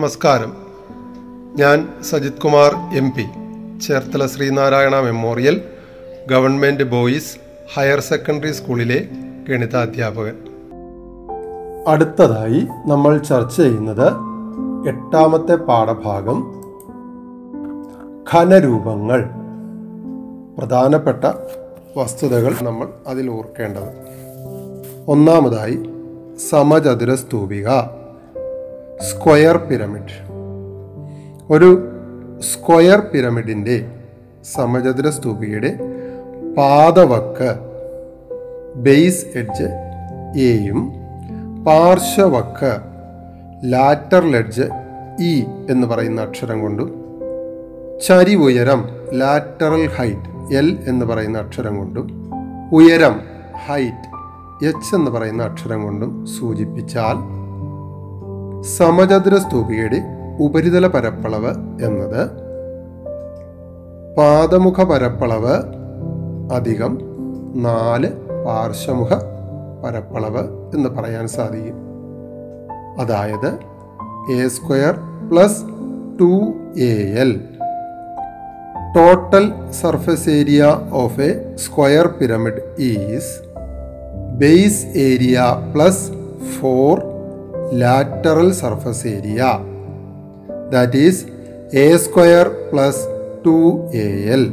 നമസ്കാരം. ഞാൻ Sajith Kumar M P. Cherthala Sreenarayana memorial government boys higher secondary സ്കൂളിലെ ഗണിതാധ്യാപകൻ. അടുത്തതായി നമ്മൾ ചർച്ച ചെയ്യുന്നത് എട്ടാമത്തെ പാഠഭാഗം ഖനരൂപങ്ങൾ പ്രധാനപ്പെട്ട വസ്തുതകൾ നമ്മൾ അതിൽ ഓർക്കേണ്ടത്. ഒന്നാമതായി സമചതുര സ്തൂപിക. Square pyramid. ഒരു സ്ക്വയർ പിരമിഡിന്റെ സമചതുര സ്തൂപികയുടെ പാദവക്ക് ബേസ് എഡ്ജ് എയും പാർശ്വവക്ക് ലാറ്ററൽ എഡ്ജ് ഇ എന്ന് പറയുന്ന അക്ഷരം കൊണ്ടും ചരി ഉയരം ലാറ്ററൽ ഹൈറ്റ് എൽ എന്ന് പറയുന്ന അക്ഷരം കൊണ്ടും ഉയരം ഹൈറ്റ് എച്ച് എന്ന് പറയുന്ന അക്ഷരം കൊണ്ടും സൂചിപ്പിച്ചാൽ സമചതുര സ്തൂപികയുടെ ഉപരിതല പരപ്പളവ് എന്നത് പാദമുഖ പരപ്പളവ് അധികം നാല് പാർശ്വമുഖ പരപ്പളവ് എന്ന് പറയാൻ സാധിക്കും. അതായത് a square plus two a l. Total surface area of a square pyramid is base area plus four lateral surface area. That is a square plus 2al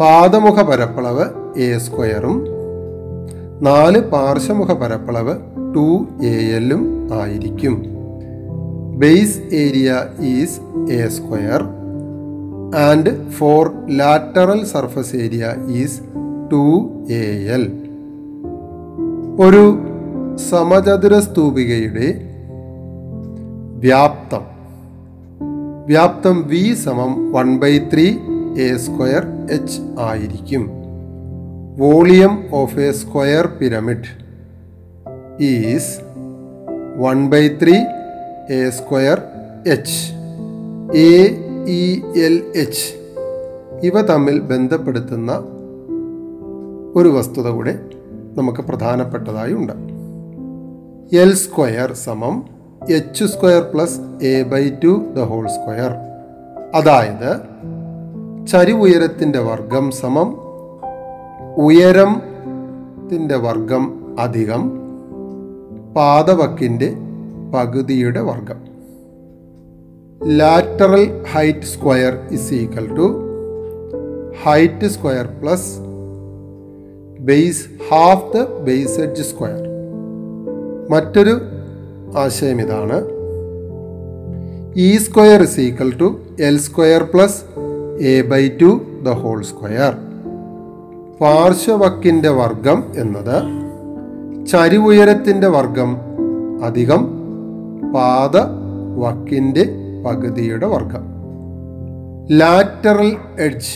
പാദമുഖ പരപ്പളവ് എ സ്ക്വയറും നാല് പാർശ്വമുഖ പരപ്പളവ് ടു എ എല്ലും ആയിരിക്കും. Base area is a square and four lateral surface area is two a l ഒരു സമചതുര സ്തൂപികയുടെ വ്യാപ്തം. വ്യാപ്തം വി സമം one by three a square h ആയിരിക്കും. Volume of a square pyramid is one by three a square h a e l h ഇവ തമ്മിൽ ബന്ധപ്പെടുത്തുന്ന ഒരു വസ്തുത കൂടെ നമുക്ക് പ്രധാനപ്പെട്ടതായി ഉണ്ട്. എൽ സ്ക്വയർ സമം h square plus a by two the whole square അതായത് ചരിവുയരത്തിന്റെ വർഗം സമം ഉയരത്തിന്റെ വർഗം അധികം പാദവക്കിന്റെ പകുതിയുടെ വർഗം. Lateral height square is equal to height square plus base half the base edge square മറ്റൊരു ആശയം ഇതാണ്. E square is equal to L square plus A by two the whole square പാർശ്വവക്കിന്റെ വർഗം എന്നത് ചരിവുയരത്തിന്റെ വർഗം അധികം പാത വക്കിന്റെ പകുതിയുടെ വർഗം. Lateral edge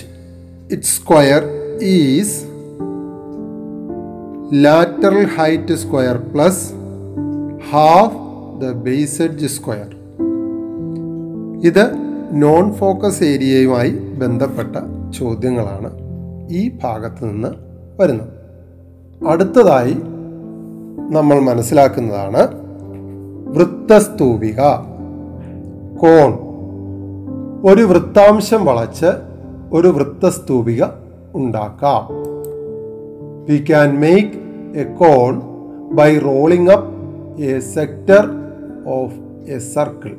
it square is lateral height square plus half ദ base edge square. ഇത് നോൺ ഫോക്കസ് ഏരിയയുമായി ബന്ധപ്പെട്ട ചോദ്യങ്ങളാണ് ഈ ഭാഗത്ത് നിന്ന് വരുന്നത്. അടുത്തതായി നമ്മൾ മനസ്സിലാക്കുന്നതാണ് വൃത്തസ്തൂപിക കോൺ. ഒരു വൃത്താംശം വളച്ച് ഒരു വൃത്തസ്തൂപിക ഉണ്ടാക്കാം. We can make a cone by rolling up a sector of a circle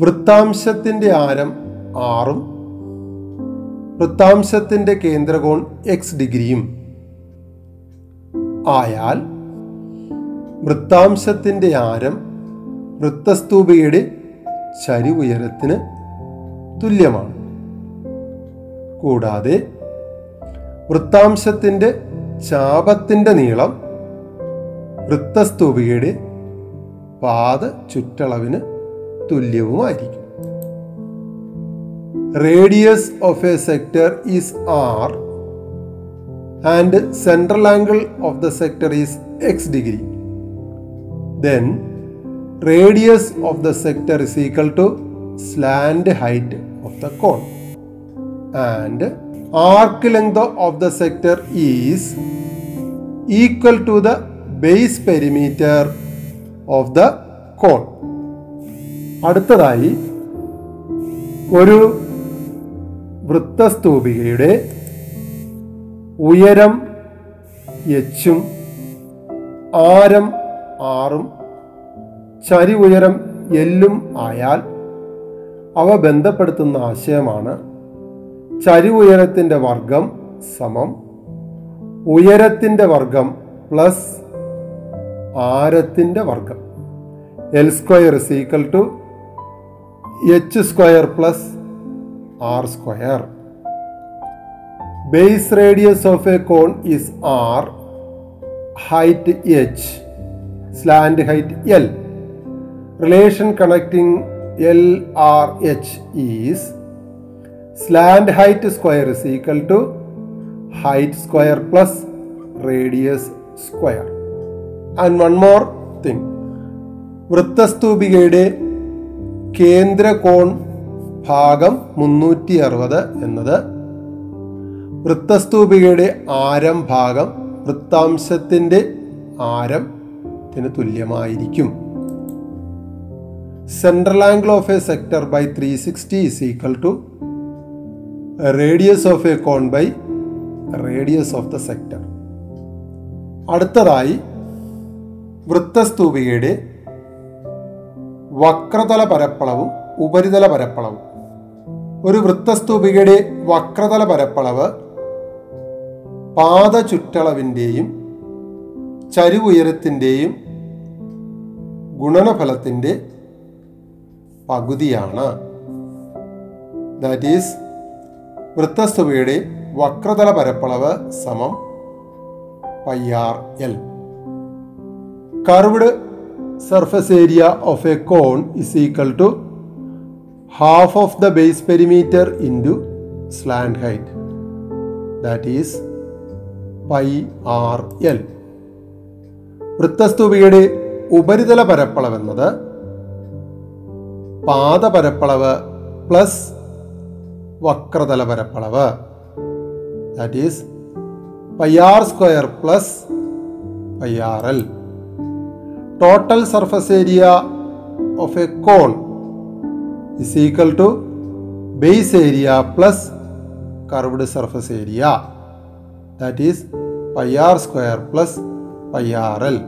വൃത്താംശത്തിന്റെ ആരം ആറും വൃത്താംശത്തിന്റെ കേന്ദ്രകോൺ എക്സ് ഡിഗ്രിയും. ആയാൽ വൃത്താംശത്തിന്റെ ആരം വൃത്തസ്തൂപികയുടെ ചരിവുയരത്തിന് തുല്യമാണ്. കൂടാതെ വൃത്താംശത്തിന്റെ ചാപത്തിന്റെ നീളം വൃത്തസ്തൂപികയുടെ പാത ചുറ്റളവിന് തുല്യവുമായിരിക്കും. Radius of a sector is R and central angle of the sector is X degree. Then radius of the sector is equal to slant height of the cone. And arc length of the sector is equal to the base perimeter of the cone അടുത്തതായി ഒരു വൃത്തസ്തൂപികയുടെ ഉയരം എച്ചും ആരം ആറും ചരി ഉയരം എല്ലും ആയാൽ അവ ബന്ധപ്പെടുത്തുന്ന ആശയമാണ് ചരി ഉയരത്തിന്റെ വർഗം സമം ഉയരത്തിന്റെ വർഗം പ്ലസ് ആരത്തിന്റെ വർഗം L square is equal to H square plus R square base radius of a cone is R height H slant height L relation connecting L R H is slant height square is equal to height square plus radius square and one more thing വൃത്തസ്തൂപികയുടെ കേന്ദ്ര കോൺ ഭാഗം മുന്നൂറ്റി അറുപത് എന്നത് വൃത്തസ്തൂപികയുടെ ആരം ഭാഗം വൃത്താംശത്തിന്റെ ആരത്തിന് തുല്യമായിരിക്കും. Central angle of a sector by three sixty is equal to radius of a cone by radius of the sector അടുത്തതായി വൃത്തസ്തൂപികയുടെ വക്രതല പരപ്പളവും ഉപരിതല പരപ്പളവും. ഒരു വൃത്തസ്തൂപികയുടെ വക്രതല പരപ്പളവ് പാത ചുറ്റളവിന്റെയും ചരിവുയരത്തിന്റെയും ഗുണനഫലത്തിന്റെ പകുതിയാണ്. ദാറ്റ് ഈസ് വൃത്തസ്തുവയുടെ വക്രതല പരപ്പളവ് സമം pi r L curved surface area of a cone is equal to half of the base perimeter into slant height that is pi R L വൃത്തസ്തൂപികയുടെ ഉപരിതല പരപ്പളവ് എന്നത് പാദപരപ്പളവ് പ്ലസ് വക്രതല പരപ്പളവ്. That is pi r square plus pi r L total surface area of a cone is equal to base area plus curved surface area that is pi R square plus pi R L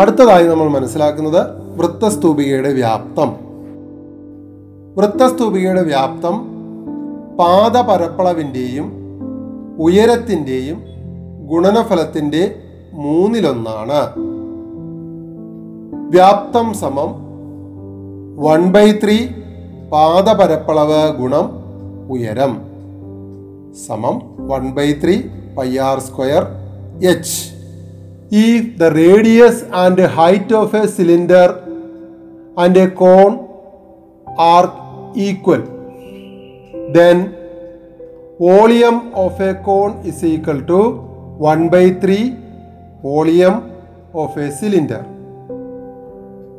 അടുത്തതായി നമ്മൾ മനസ്സിലാക്കുന്നത് വൃത്തസ്തൂപികയുടെ വ്യാപ്തം. വൃത്തസ്തൂപികയുടെ വ്യാപ്തം പാദപരപ്പളവിന്റെയും ഉയരത്തിന്റെയും ഗുണനഫലത്തിന്റെ മൂന്നിലൊന്നാണ്. വ്യാപ്തം സമം one by three പാദപരപ്പളവ് ഗുണം ഉയരം സമം one by three pi R square H if the radius and height of a cylinder and a cone are equal then volume of a cone is equal to 1 by 3 volume of a cylinder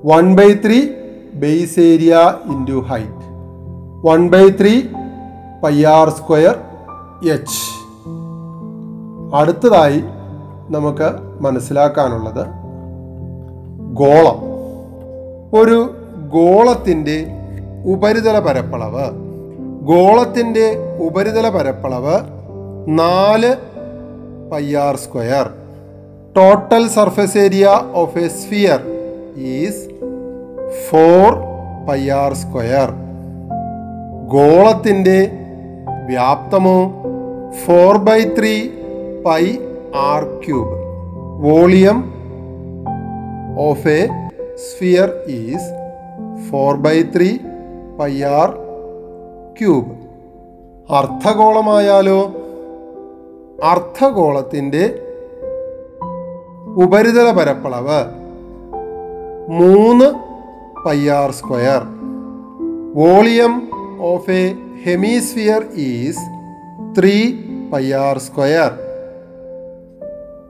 1 by 3 base area into height. 1 by 3 pi R square h. അടുത്തതായി നമുക്ക് മനസ്സിലാക്കാനുള്ളത് ഗോളം. ഒരു ഗോളത്തിന്റെ ഉപരിതല പരപ്പളവ്. ഗോളത്തിന്റെ ഉപരിതല പരപ്പളവ് നാല് pi R square total surface area of a sphere is four pi R square. ഗോളത്തിന്റെ വ്യാപ്തമോ four by three pi R cube. Volume of a sphere is four by three pi R cube അർദ്ധഗോളമായാലോ അർദ്ധഗോളത്തിന്റെ ഉപരിതല പരപ്പളവ്. മൂന്ന് pi R square. Volume of a hemisphere is three pi R square.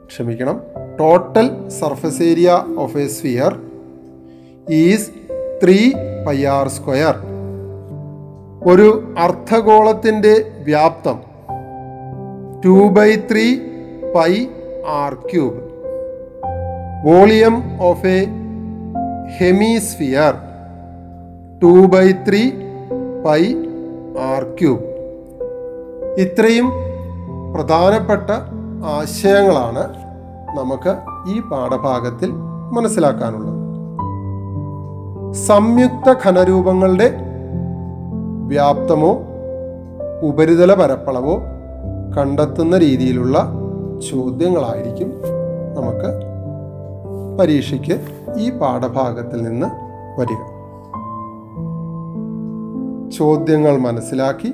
ക്ഷമിക്കണം. Total surface area of a sphere is three pi R square. ഒരു അർദ്ധഗോളത്തിന്റെ വ്യാപ്തം two by three pi R cube. Volume of a hemisphere. Two by three pi R cube. ഇത്രയും പ്രധാനപ്പെട്ട ആശയങ്ങളാണ് നമുക്ക് ഈ പാഠഭാഗത്തിൽ മനസ്സിലാക്കാനുള്ളത്. സംയുക്ത ഖനരൂപങ്ങളുടെ വ്യാപ്തമോ ഉപരിതല പരപ്പളവോ കണ്ടെത്തുന്ന രീതിയിലുള്ള ചോദ്യങ്ങളായിരിക്കും നമുക്ക് പരീക്ഷയ്ക്ക് ഈ പാഠഭാഗത്തിൽ നിന്ന് വരിക. ചോദ്യങ്ങൾ മനസ്സിലാക്കി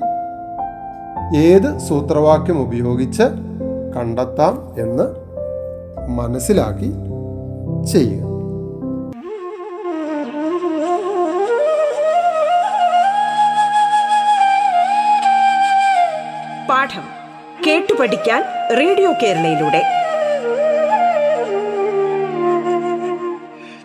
ഏത് സൂത്രവാക്യം ഉപയോഗിച്ച് കണ്ടെത്താം എന്ന് മനസ്സിലാക്കി ചെയ്യുക. പാഠം കേട്ടു പഠിക്കാൻ റേഡിയോ കേരളയിലൂടെ.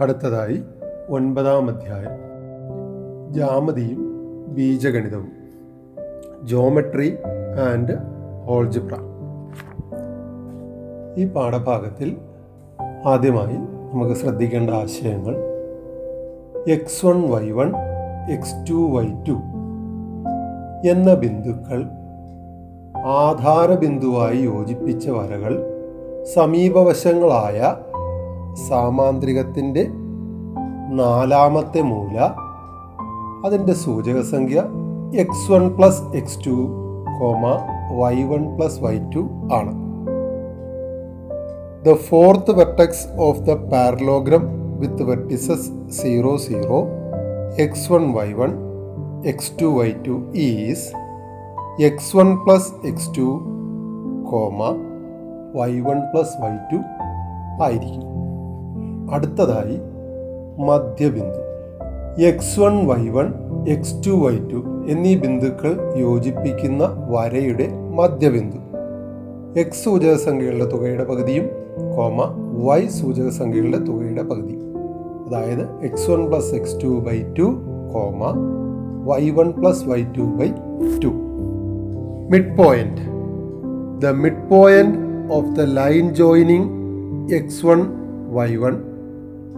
അടുത്തതായി ഒൻപതാം അധ്യായം. ജാമതിയും ബീജഗണിതവും. ജോമെട്രി ആൻഡ് ഓൾജിബ്ര ഈ പാഠഭാഗത്തിൽ ആദ്യമായി നമുക്ക് ശ്രദ്ധിക്കേണ്ട ആശയങ്ങൾ X one Y one X two Y two എന്ന ബിന്ദുക്കൾ ആധാര ബിന്ദുവായി യോജിപ്പിച്ച വരകൾ സമീപവശങ്ങളായ സാമാന്ത്രികത്തിന്റെ നാലാമത്തെ മൂല അതിന്റെ സൂചകസംഖ്യ X one plus X two comma Y one plus Y two ആണ്. The fourth vertex of the parallelogram with vertices zero zero X one Y one X two Y two is X one plus X two comma Y one plus Y two ആയിരിക്കും. അടുത്തതായി മധ്യബിന്ദു. X one Y one X two Y two എന്നീ ബിന്ദുക്കൾ യോജിപ്പിക്കുന്ന വരയുടെ മധ്യബിന്ദു. X സൂചക സംഖ്യകളുടെ തുകയുടെ പകുതിയും comma Y സൂചക സംഖ്യകളുടെ തുകയുടെ പകുതി. അതായത് X one plus X two by two comma Y one plus Y two by two midpoint the midpoint of the line joining X one Y one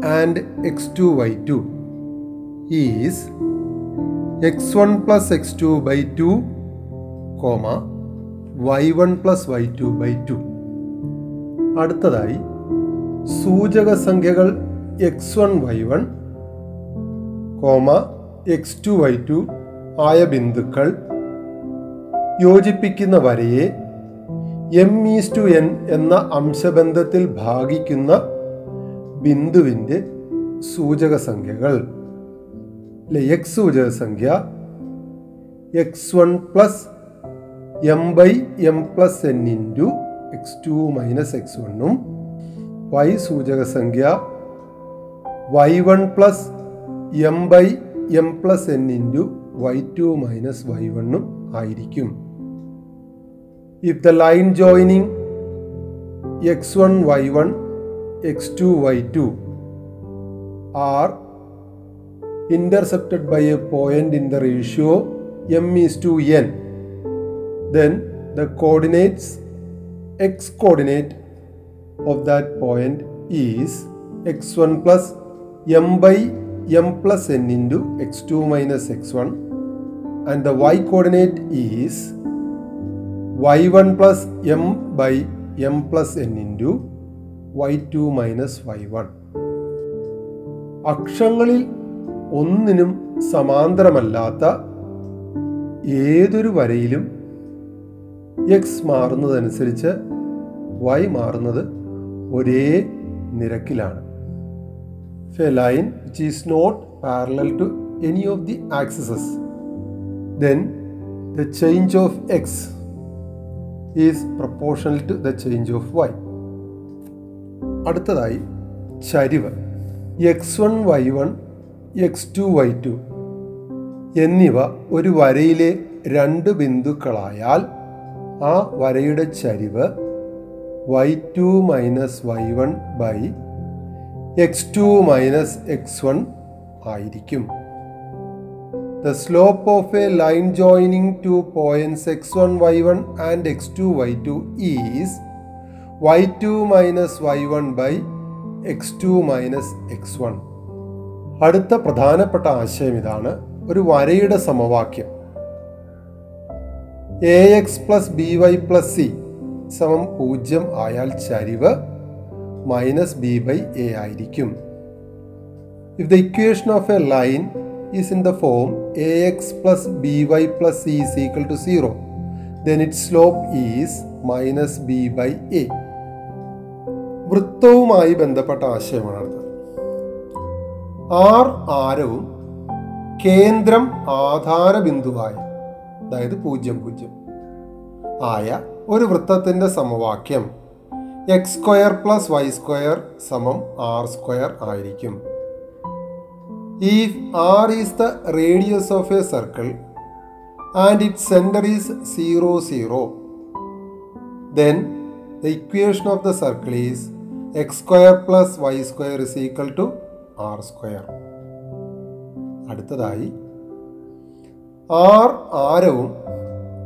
and X two Y two is X one plus X two by two comma Y one plus Y two by two അടുത്തതായി സൂചക സംഖ്യകൾ X one Y one comma X two Y two ആയ ബിന്ദുക്കൾ യോജിപ്പിക്കുന്ന വരയെ M is to N എന്ന അംശബന്ധത്തിൽ ഭാഗിക്കുന്ന ബിന്ദുവിന്റെ സൂചക സംഖ്യകൾ അല്ലെ? എക്സ് സൂചക സംഖ്യ X one plus M by M plus N into X two minus X വണ്ണും വൈ സൂചക സംഖ്യ Y one plus M by M plus N into Y two minus Y വണ്ണും ആയിരിക്കും. If the line joining X one Y one x2y2 are intersected by a point in the ratio m is to n. Then the coordinates x coordinate of that point is x1 plus m by m plus n into x2 minus x1 and the y coordinate is y1 plus m by m plus n into y2 minus y1 അക്ഷങ്ങളിൽ ഒന്നിനും സമാന്തരമല്ലാത്ത ഏതൊരു വരയിലും X മാറുന്നതനുസരിച്ച് Y മാറുന്നത് ഒരേ നിരക്കിലാണ്. A line which is not parallel to any of the axes then the change of X is proportional to the change of Y അടുത്തതായി ചരിവ്. X one Y one X two Y two എന്നിവ ഒരു വരയിലെ രണ്ട് ബിന്ദുക്കളായാൽ ആ വരയുടെ ചരിവ് Y two minus Y one by X two minus X one ആയിരിക്കും. The slope of a line joining two points x1, y1 and x2, y2 is y2 minus y1 by x2 minus x1. അടുത്ത പ്രധാനപ്പെട്ട ആശയം ഇതാണ് ഒരു വരയുടെ സമവാക്യം A X plus B Y plus C സമം പൂജ്യം ആയാൽ ചരിവ് മൈനസ് ബി ബൈ എ ആയിരിക്കും if the equation of a line is in the form ax plus by plus c is equal to 0 then its slope is minus b by a വൃത്തവുമായി ബന്ധപ്പെട്ട ആശയമാണ് അടുത്തത് R ആരവും കേന്ദ്രം ആധാര ബിന്ദുവായ അതായത് പൂജ്യം പൂജ്യം ആയ ഒരു വൃത്തത്തിന്റെ സമവാക്യം X square plus Y square സമം ആർ സ്ക്വയർ ആയിരിക്കും. ഈ R is the radius of a circle and it center is 0, 0, then the equation of the circle is x square plus Y square is equal to R square. അടുത്തതായി R ആരവും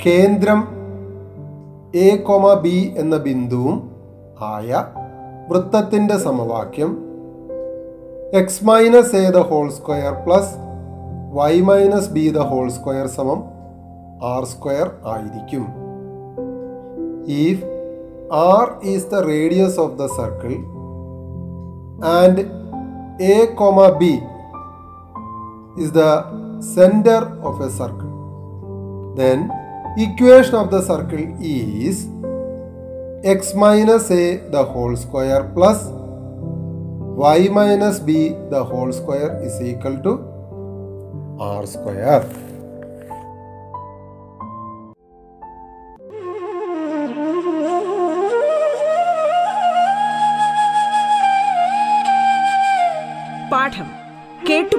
കേന്ദ്രം A comma B എന്ന ബിന്ദുവും ആയ വൃത്തത്തിന്റെ സമവാക്യം X minus A the whole square plus Y minus B the whole square സമം R square ആയിരിക്കും. If R is the radius of the circle and A comma B is the center of a circle. Then equation of the circle is x minus a the whole square plus y minus b the whole square is equal to r square.